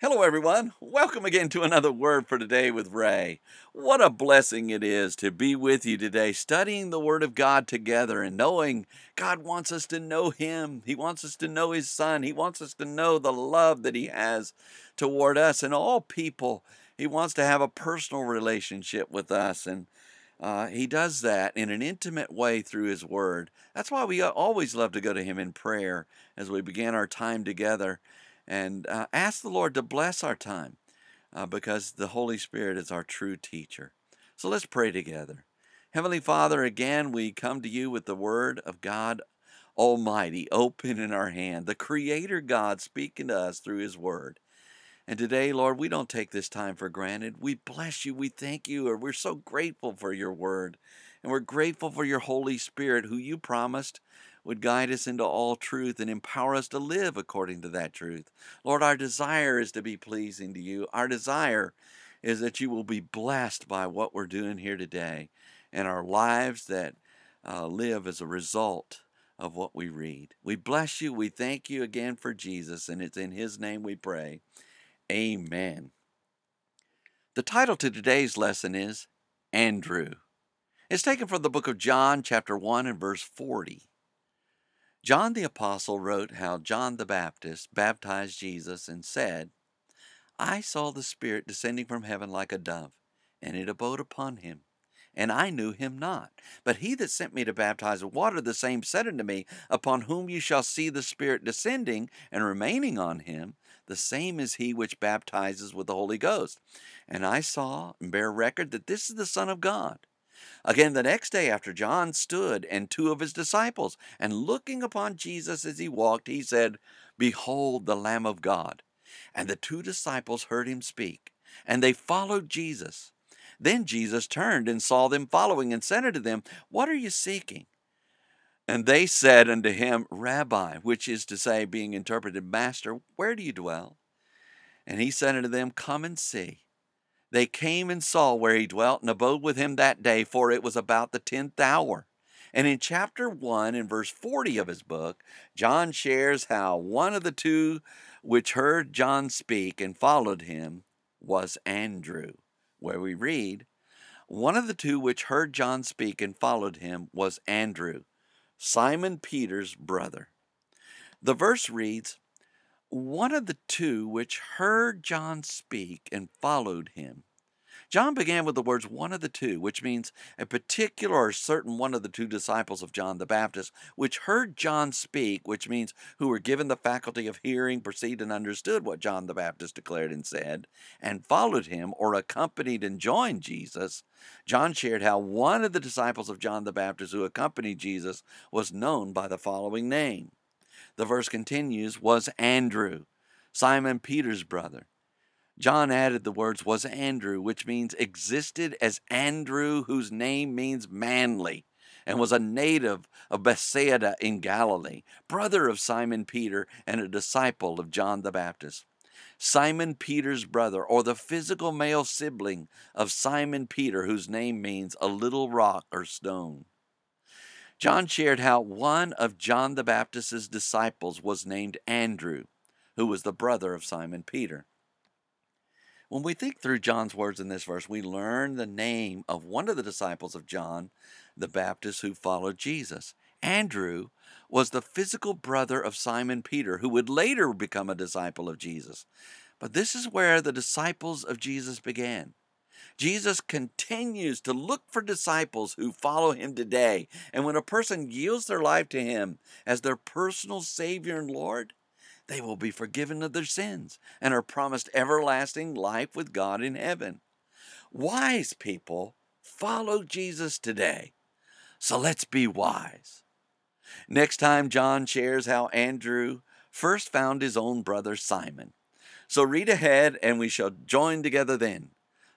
Hello, everyone. Welcome again to another Word for Today with Ray. What a blessing it is to be with you today, studying the Word of God together and knowing God wants us to know Him. He wants us to know His Son. He wants us to know the love that He has toward us and all people. He wants to have a personal relationship with us. And uh, he does that in an intimate way through His Word. That's why we always love to go to Him in prayer as we begin our time together and uh, ask the Lord to bless our time uh, because the Holy Spirit is our true teacher. So let's pray together. Heavenly Father, again, we come to you with the Word of God Almighty open in our hand, the Creator God speaking to us through His Word. And today, Lord, we don't take this time for granted. We bless you. We thank you. Or we're so grateful for your Word. And we're grateful for your Holy Spirit, who you promised would guide us into all truth and empower us to live according to that truth. Lord, our desire is to be pleasing to you. Our desire is that you will be blessed by what we're doing here today and our lives that uh, live as a result of what we read. We bless you. We thank you again for Jesus, and it's in his name we pray. Amen. The title to today's lesson is Andrew. It's taken from the book of John, chapter 1, and verse 40. John the Apostle wrote how John the Baptist baptized Jesus and said, I saw the Spirit descending from heaven like a dove, and it abode upon him. And I knew him not. But he that sent me to baptize with water, the same said unto me, Upon whom you shall see the Spirit descending and remaining on him, the same is he which baptizes with the Holy Ghost. And I saw and bear record that this is the Son of God. Again, the next day after John stood and two of his disciples, and looking upon Jesus as he walked, he said, Behold the Lamb of God. And the two disciples heard him speak, and they followed Jesus. Then Jesus turned and saw them following, and said unto them, What are you seeking? And they said unto him, Rabbi, which is to say, being interpreted, Master, where do you dwell? And he said unto them, Come and see. They came and saw where he dwelt and abode with him that day, for it was about the tenth hour. And in chapter 1, in verse 40 of his book, John shares how one of the two which heard John speak and followed him was Andrew, where we read, One of the two which heard John speak and followed him was Andrew, Simon Peter's brother. The verse reads, one of the two which heard John speak and followed him. John began with the words one of the two, which means a particular or certain one of the two disciples of John the Baptist, which heard John speak, which means who were given the faculty of hearing, perceived, and understood what John the Baptist declared and said, and followed him or accompanied and joined Jesus. John shared how one of the disciples of John the Baptist who accompanied Jesus was known by the following name the verse continues, was Andrew, Simon Peter's brother. John added the words was Andrew, which means existed as Andrew, whose name means manly, and was a native of Bethsaida in Galilee, brother of Simon Peter and a disciple of John the Baptist. Simon Peter's brother, or the physical male sibling of Simon Peter, whose name means a little rock or stone. John shared how one of John the Baptist's disciples was named Andrew, who was the brother of Simon Peter. When we think through John's words in this verse, we learn the name of one of the disciples of John the Baptist who followed Jesus. Andrew was the physical brother of Simon Peter, who would later become a disciple of Jesus. But this is where the disciples of Jesus began. Jesus continues to look for disciples who follow him today. And when a person yields their life to him as their personal Savior and Lord, they will be forgiven of their sins and are promised everlasting life with God in heaven. Wise people follow Jesus today. So let's be wise. Next time, John shares how Andrew first found his own brother Simon. So read ahead, and we shall join together then.